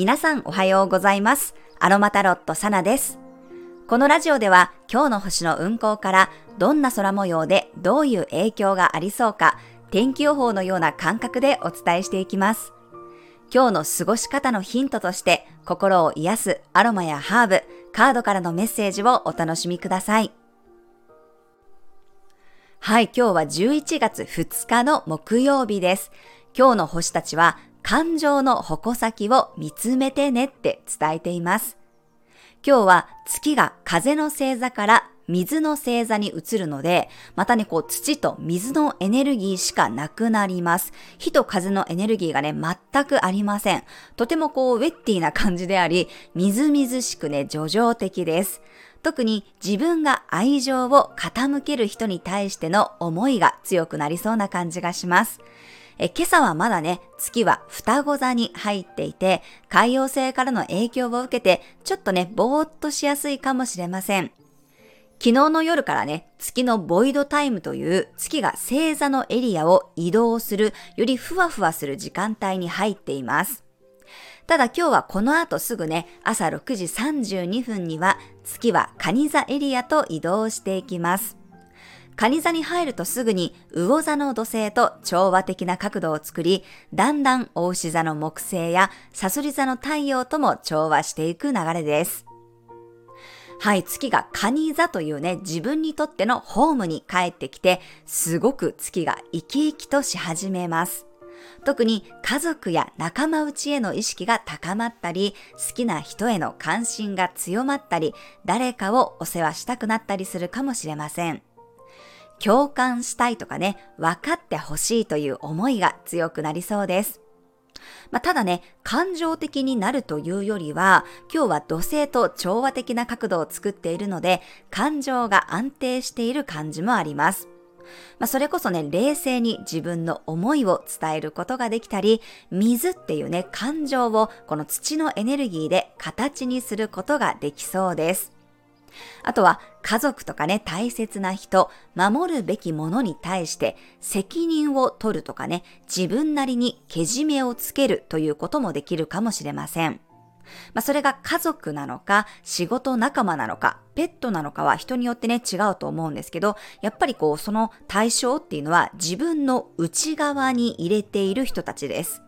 皆さんおはようございます。アロマタロットサナです。このラジオでは今日の星の運行からどんな空模様でどういう影響がありそうか天気予報のような感覚でお伝えしていきます。今日の過ごし方のヒントとして心を癒すアロマやハーブ、カードからのメッセージをお楽しみください。はい、今日は11月2日の木曜日です。今日の星たちは感情の矛先を見つめてねって伝えています。今日は月が風の星座から水の星座に移るので、またね、こう土と水のエネルギーしかなくなります。火と風のエネルギーがね、全くありません。とてもこうウェッティな感じであり、みずみずしくね、叙情的です。特に自分が愛情を傾ける人に対しての思いが強くなりそうな感じがします。え今朝はまだね、月は双子座に入っていて、海洋星からの影響を受けて、ちょっとね、ぼーっとしやすいかもしれません。昨日の夜からね、月のボイドタイムという月が星座のエリアを移動する、よりふわふわする時間帯に入っています。ただ今日はこの後すぐね、朝6時32分には月は蟹座エリアと移動していきます。蟹座に入るとすぐに魚座の土星と調和的な角度を作り、だんだん大牛座の木星やサソリ座の太陽とも調和していく流れです。はい、月が蟹座というね、自分にとってのホームに帰ってきて、すごく月が生き生きとし始めます。特に家族や仲間内への意識が高まったり、好きな人への関心が強まったり、誰かをお世話したくなったりするかもしれません。共感したいとかね、分かってほしいという思いが強くなりそうです。まあ、ただね、感情的になるというよりは、今日は土星と調和的な角度を作っているので、感情が安定している感じもあります。まあ、それこそね、冷静に自分の思いを伝えることができたり、水っていうね、感情をこの土のエネルギーで形にすることができそうです。あとは家族とかね、大切な人、守るべきものに対して責任を取るとかね、自分なりにけじめをつけるということもできるかもしれません。まあ、それが家族なのか、仕事仲間なのか、ペットなのかは人によってね、違うと思うんですけど、やっぱりこう、その対象っていうのは自分の内側に入れている人たちです。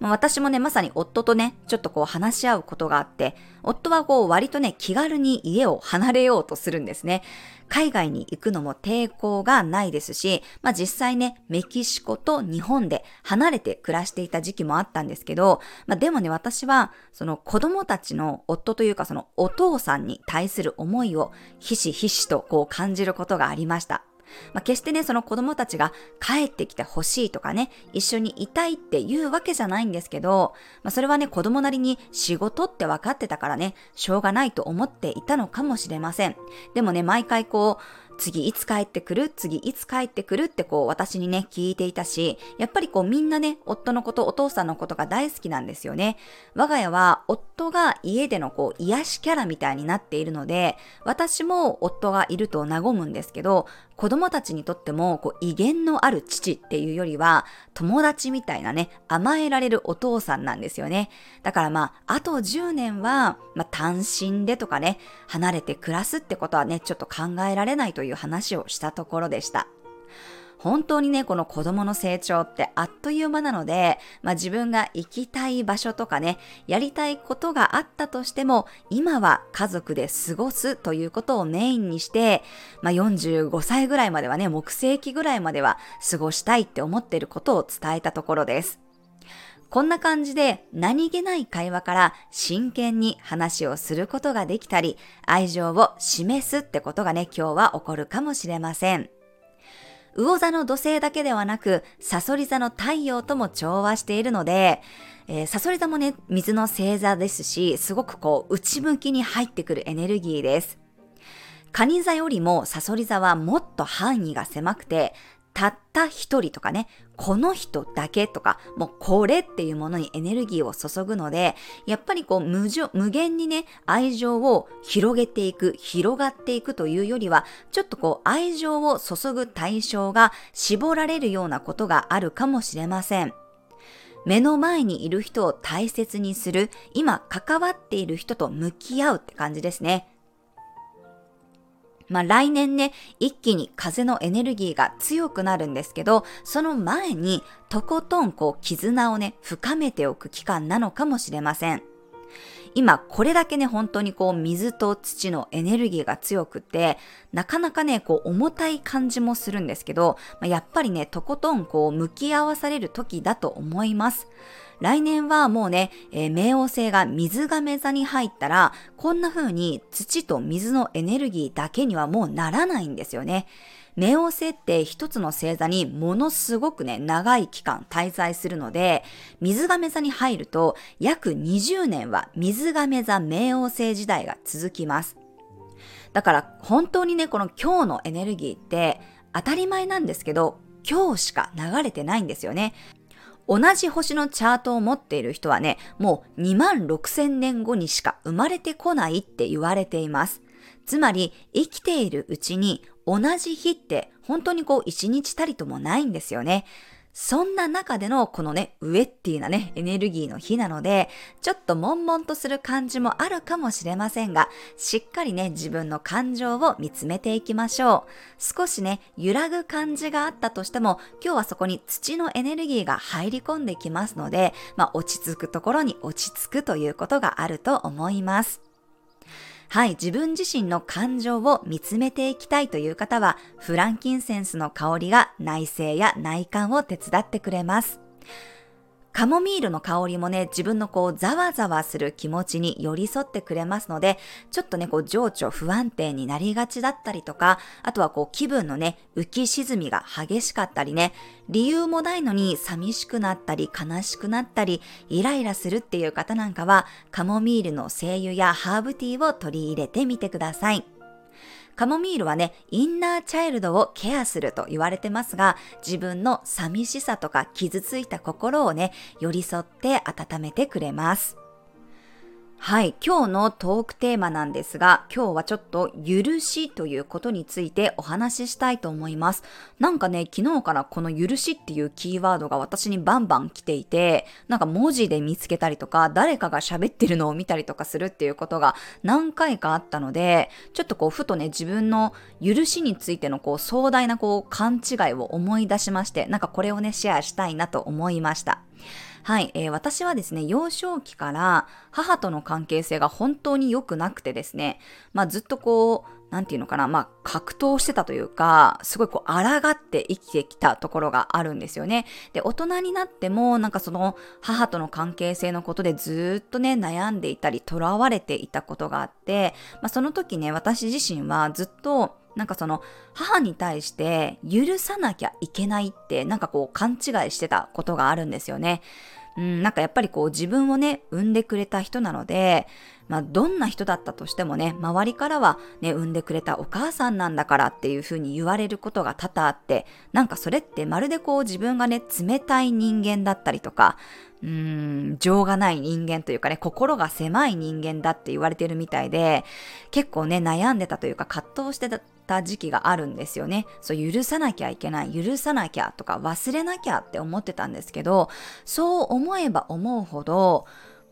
まあ、私もね、まさに夫とね、ちょっとこう話し合うことがあって、夫はこう割とね、気軽に家を離れようとするんですね。海外に行くのも抵抗がないですし、まあ実際ね、メキシコと日本で離れて暮らしていた時期もあったんですけど、まあでもね、私は、その子供たちの夫というかそのお父さんに対する思いをひしひしとこう感じることがありました。まあ、決してね、その子供たちが帰ってきてほしいとかね、一緒にいたいっていうわけじゃないんですけど、まあ、それはね、子供なりに仕事って分かってたからね、しょうがないと思っていたのかもしれません。でもね、毎回こう、次いつ帰ってくる？次いつ帰ってくるってこう私にね聞いていたし、やっぱりこうみんなね、夫のこと、お父さんのことが大好きなんですよね。我が家は夫が家でのこう癒しキャラみたいになっているので、私も夫がいると和むんですけど、子供たちにとってもこう威厳のある父っていうよりは友達みたいなね、甘えられるお父さんなんですよね。だからまあ、あと10年は、まあ単身でとかね、離れて暮らすってことはね、ちょっと考えられないといういう話をしたところでした。本当にね、この子供の成長ってあっという間なので、まあ自分が行きたい場所とかね、やりたいことがあったとしても、今は家族で過ごすということをメインにして、まあ45歳ぐらいまではね、木星期ぐらいまでは過ごしたいって思っていることを伝えたところです。こんな感じで何気ない会話から真剣に話をすることができたり、愛情を示すってことがね、今日は起こるかもしれません。魚座の土星だけではなく、サソリ座の太陽とも調和しているので、えー、サソリ座もね、水の星座ですし、すごくこう、内向きに入ってくるエネルギーです。カニ座よりもサソリ座はもっと範囲が狭くて、たった一人とかね、この人だけとか、もうこれっていうものにエネルギーを注ぐので、やっぱりこう無無限にね、愛情を広げていく、広がっていくというよりは、ちょっとこう愛情を注ぐ対象が絞られるようなことがあるかもしれません。目の前にいる人を大切にする、今関わっている人と向き合うって感じですね。まあ来年ね、一気に風のエネルギーが強くなるんですけど、その前にとことんこう絆をね、深めておく期間なのかもしれません。今これだけね、本当にこう水と土のエネルギーが強くて、なかなかね、こう重たい感じもするんですけど、まあ、やっぱりね、とことんこう向き合わされる時だと思います。来年はもうね、えー、冥王星が水亀座に入ったら、こんな風に土と水のエネルギーだけにはもうならないんですよね。冥王星って一つの星座にものすごくね、長い期間滞在するので、水亀座に入ると約20年は水亀座冥王星時代が続きます。だから本当にね、この今日のエネルギーって当たり前なんですけど、今日しか流れてないんですよね。同じ星のチャートを持っている人はね、もう2万6千年後にしか生まれてこないって言われています。つまり生きているうちに同じ日って本当にこう一日たりともないんですよね。そんな中でのこのね、ウェッティなね、エネルギーの日なので、ちょっと悶々とする感じもあるかもしれませんが、しっかりね、自分の感情を見つめていきましょう。少しね、揺らぐ感じがあったとしても、今日はそこに土のエネルギーが入り込んできますので、まあ、落ち着くところに落ち着くということがあると思います。はい、自分自身の感情を見つめていきたいという方は、フランキンセンスの香りが内省や内観を手伝ってくれます。カモミールの香りもね、自分のこう、ざわざわする気持ちに寄り添ってくれますので、ちょっとね、こう、情緒不安定になりがちだったりとか、あとはこう、気分のね、浮き沈みが激しかったりね、理由もないのに寂しくなったり、悲しくなったり、イライラするっていう方なんかは、カモミールの精油やハーブティーを取り入れてみてください。カモミールはね、インナーチャイルドをケアすると言われてますが、自分の寂しさとか傷ついた心をね、寄り添って温めてくれます。はい、今日のトークテーマなんですが、今日はちょっと許しということについてお話ししたいと思います。なんかね、昨日からこの許しっていうキーワードが私にバンバン来ていて、なんか文字で見つけたりとか、誰かが喋ってるのを見たりとかするっていうことが何回かあったので、ちょっとこうふとね、自分の許しについてのこう壮大なこう勘違いを思い出しまして、なんかこれをね、シェアしたいなと思いました。はい、えー、私はですね、幼少期から母との関係性が本当に良くなくてですね、まあずっとこう、なんていうのかな、まあ格闘してたというか、すごいこう抗って生きてきたところがあるんですよね。で、大人になっても、なんかその母との関係性のことでずっとね、悩んでいたり、囚われていたことがあって、まあその時ね、私自身はずっとなんかその母に対して許さなきゃいけないってなんかこう勘違いしてたことがあるんですよね。うん、なんかやっぱりこう自分をね、産んでくれた人なので、まあどんな人だったとしてもね、周りからはね、産んでくれたお母さんなんだからっていうふうに言われることが多々あって、なんかそれってまるでこう自分がね、冷たい人間だったりとか、うーん、情がない人間というかね、心が狭い人間だって言われてるみたいで、結構ね、悩んでたというか葛藤してたた時期があるんですよね。そう、許さなきゃいけない、許さなきゃとか忘れなきゃって思ってたんですけど、そう思えば思うほど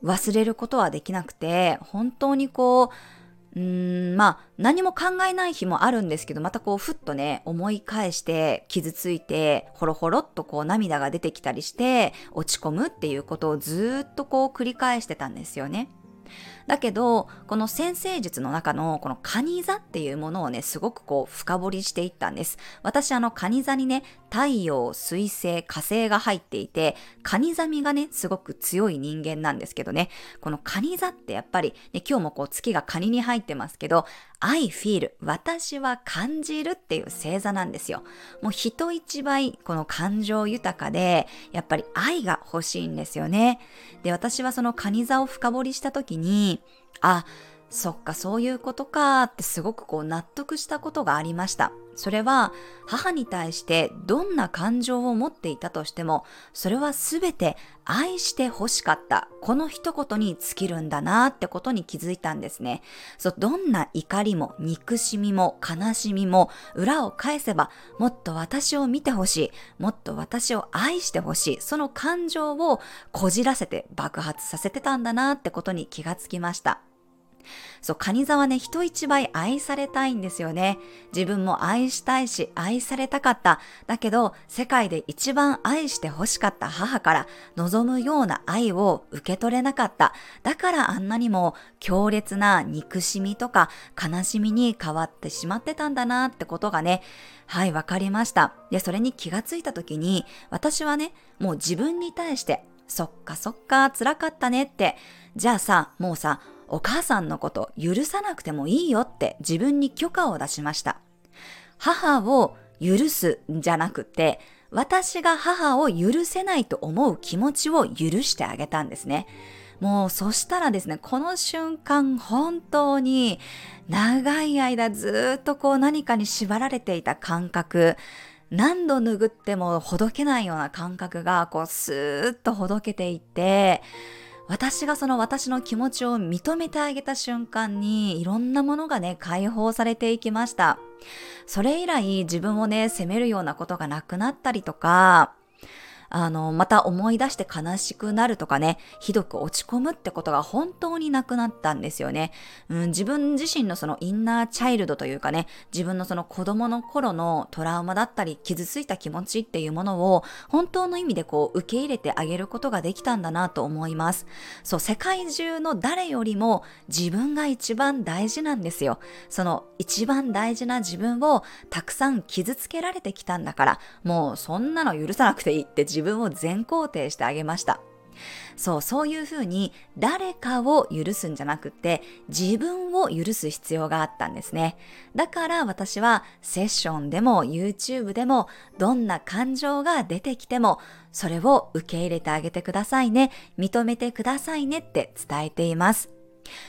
忘れることはできなくて、本当にこう、うーん、まあ、何も考えない日もあるんですけど、またこう、ふっとね、思い返して、傷ついて、ほろほろっとこう、涙が出てきたりして、落ち込むっていうことをずっとこう、繰り返してたんですよね。だけど、この先生術の中のこのカニ座っていうものをね、すごくこう深掘りしていったんです。私あのカニ座にね、太陽、水星、火星が入っていて、カニ座味がね、すごく強い人間なんですけどね、このカニ座ってやっぱり、ね、今日もこう月がカニに入ってますけど、I feel 私は感じるっていう星座なんですよ。もう人一倍この感情豊かで、やっぱり愛が欲しいんですよね。で、私はそのカニ座を深掘りした時に、あ、そっかそういうことかってすごくこう納得したことがありました。それは母に対してどんな感情を持っていたとしても、それはすべて愛して欲しかった。この一言に尽きるんだなってことに気づいたんですね。そう、どんな怒りも憎しみも悲しみも裏を返せば、もっと私を見てほしい。もっと私を愛してほしい。その感情をこじらせて爆発させてたんだなってことに気がつきました。そう、カニ座はね、人一倍愛されたいんですよね。自分も愛したいし、愛されたかった。だけど、世界で一番愛して欲しかった母から望むような愛を受け取れなかった。だからあんなにも強烈な憎しみとか悲しみに変わってしまってたんだなってことがね、はい、わかりました。で、それに気がついた時に、私はね、もう自分に対して、そっかそっか、辛かったねって、じゃあさ、もうさ、お母さんのこと許さなくてもいいよって自分に許可を出しました。母を許すんじゃなくて、私が母を許せないと思う気持ちを許してあげたんですね。もうそしたらですね、この瞬間本当に長い間ずっとこう何かに縛られていた感覚、何度拭ってもほどけないような感覚がこうスーッとほどけていって、私がその私の気持ちを認めてあげた瞬間にいろんなものがね解放されていきました。それ以来自分をね責めるようなことがなくなったりとかあの、また思い出して悲しくなるとかね、ひどく落ち込むってことが本当になくなったんですよね。うん、自分自身のそのインナーチャイルドというかね、自分のその子供の頃のトラウマだったり、傷ついた気持ちっていうものを本当の意味でこう受け入れてあげることができたんだなと思います。そう、世界中の誰よりも自分が一番大事なんですよ。その一番大事な自分をたくさん傷つけられてきたんだから、もうそんなの許さなくていいって自分を全肯定してあげました。そう、そういうふうに誰かを許すんじゃなくて自分を許す必要があったんですね。だから私はセッションでも YouTube でもどんな感情が出てきてもそれを受け入れてあげてくださいね、認めてくださいねって伝えています。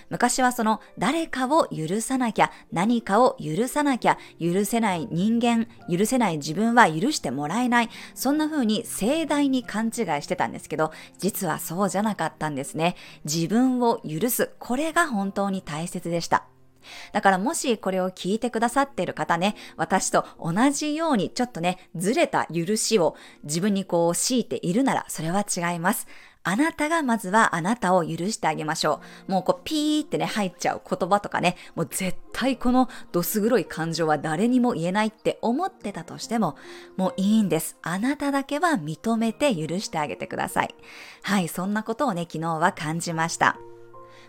昔はその誰かを許さなきゃ、何かを許さなきゃ、許せない人間、許せない自分は許してもらえない。そんな風に盛大に勘違いしてたんですけど、実はそうじゃなかったんですね。自分を許す。これが本当に大切でした。だからもしこれを聞いてくださっている方ね、私と同じようにちょっとね、ずれた許しを自分にこう強いているなら、それは違います。あなたがまずはあなたを許してあげましょう。もうこうピーってね入っちゃう言葉とかね、もう絶対このどす黒い感情は誰にも言えないって思ってたとしても、もういいんです。あなただけは認めて許してあげてください。はい、そんなことをね、昨日は感じました。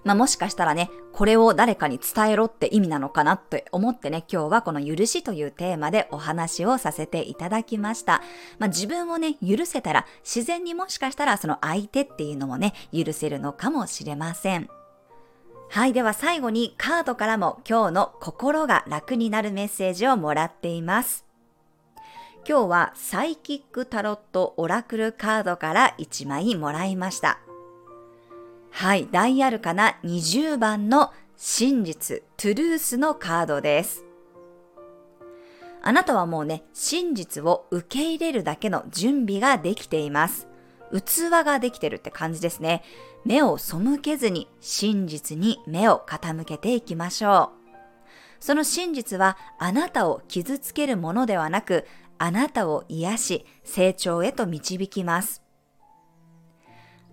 まあ、もしかしたらね、これを誰かに伝えろって意味なのかなって思ってね、今日はこの許しというテーマでお話をさせていただきました。まあ、自分をね、許せたら自然にもしかしたらその相手っていうのもね、許せるのかもしれません。はい。では最後にカードからも今日の心が楽になるメッセージをもらっています。今日はサイキックタロットオラクルカードから1枚もらいました。はい、ダイアルカナ20番の真実、トゥルースのカードです。あなたはもうね、真実を受け入れるだけの準備ができています。器ができてるって感じですね。目を背けずに真実に目を傾けていきましょう。その真実はあなたを傷つけるものではなく、あなたを癒し、成長へと導きます。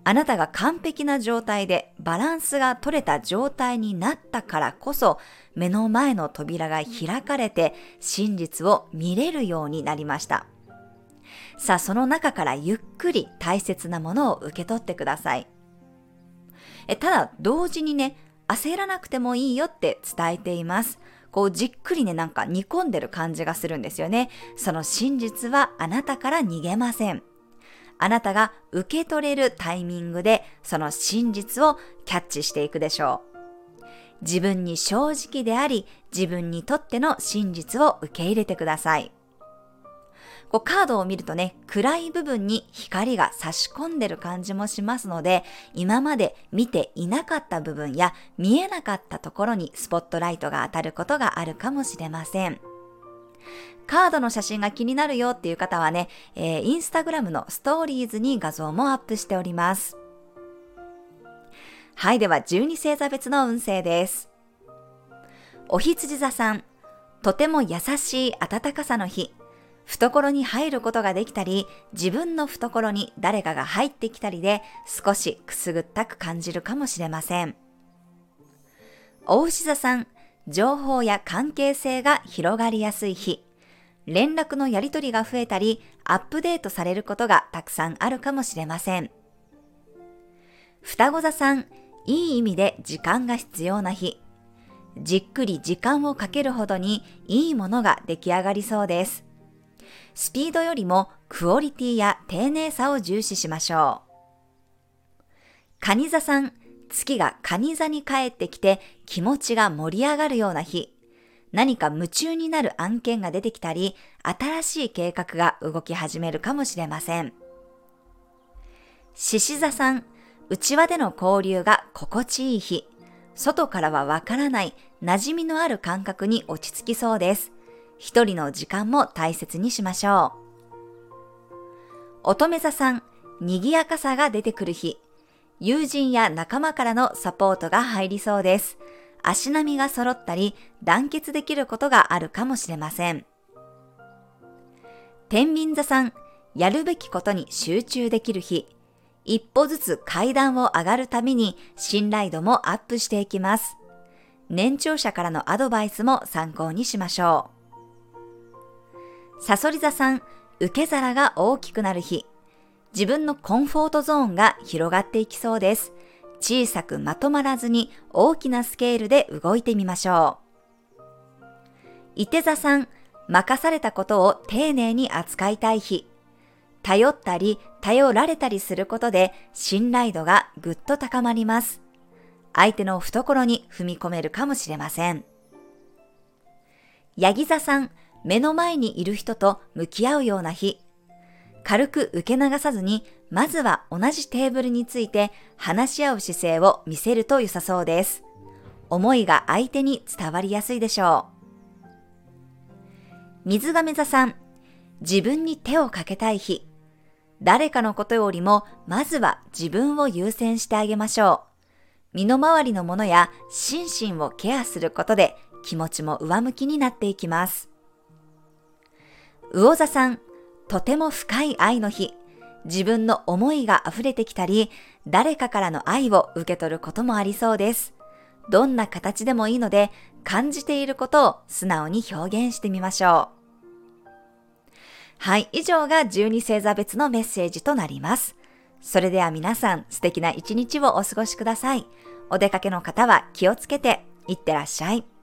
あなたが完璧な状態でバランスが取れた状態になったからこそ目の前の扉が開かれて真実を見れるようになりました。さあ、その中からゆっくり大切なものを受け取ってください。えただ、同時にね、焦らなくてもいいよって伝えています。こうじっくりね、なんか煮込んでる感じがするんですよね。その真実はあなたから逃げません。あなたが受け取れるタイミングでその真実をキャッチしていくでしょう。自分に正直であり、自分にとっての真実を受け入れてください。こうカードを見るとね、暗い部分に光が差し込んでる感じもしますので、今まで見ていなかった部分や見えなかったところにスポットライトが当たることがあるかもしれません。カードの写真が気になるよっていう方はね、えー、インスタグラムのストーリーズに画像もアップしております。はい、では12星座別の運勢です。お羊座さん、とても優しい暖かさの日。懐に入ることができたり、自分の懐に誰かが入ってきたりで少しくすぐったく感じるかもしれません。お牛座さん、情報や関係性が広がりやすい日。連絡のやり取りが増えたり、アップデートされることがたくさんあるかもしれません。双子座さん、いい意味で時間が必要な日。じっくり時間をかけるほどにいいものが出来上がりそうです。スピードよりもクオリティや丁寧さを重視しましょう。蟹座さん、月が蟹座に帰ってきて気持ちが盛り上がるような日。何か夢中になる案件が出てきたり、新しい計画が動き始めるかもしれません。獅子座さん、内輪での交流が心地いい日。外からはわからない馴染みのある感覚に落ち着きそうです。一人の時間も大切にしましょう。乙女座さん、賑やかさが出てくる日。友人や仲間からのサポートが入りそうです。足並みが揃ったり団結できることがあるかもしれません。天秤座さん、やるべきことに集中できる日。一歩ずつ階段を上がるために信頼度もアップしていきます。年長者からのアドバイスも参考にしましょう。サソリ座さん、受け皿が大きくなる日。自分のコンフォートゾーンが広がっていきそうです。小さくまとまらずに大きなスケールで動いてみましょう。伊手座さん、任されたことを丁寧に扱いたい日。頼ったり、頼られたりすることで信頼度がぐっと高まります。相手の懐に踏み込めるかもしれません。ヤギ座さん、目の前にいる人と向き合うような日。軽く受け流さずに、まずは同じテーブルについて話し合う姿勢を見せると良さそうです。思いが相手に伝わりやすいでしょう。水亀座さん、自分に手をかけたい日。誰かのことよりも、まずは自分を優先してあげましょう。身の回りのものや心身をケアすることで気持ちも上向きになっていきます。魚座さん、とても深い愛の日、自分の思いが溢れてきたり、誰かからの愛を受け取ることもありそうです。どんな形でもいいので、感じていることを素直に表現してみましょう。はい、以上が12星座別のメッセージとなります。それでは皆さん素敵な一日をお過ごしください。お出かけの方は気をつけていってらっしゃい。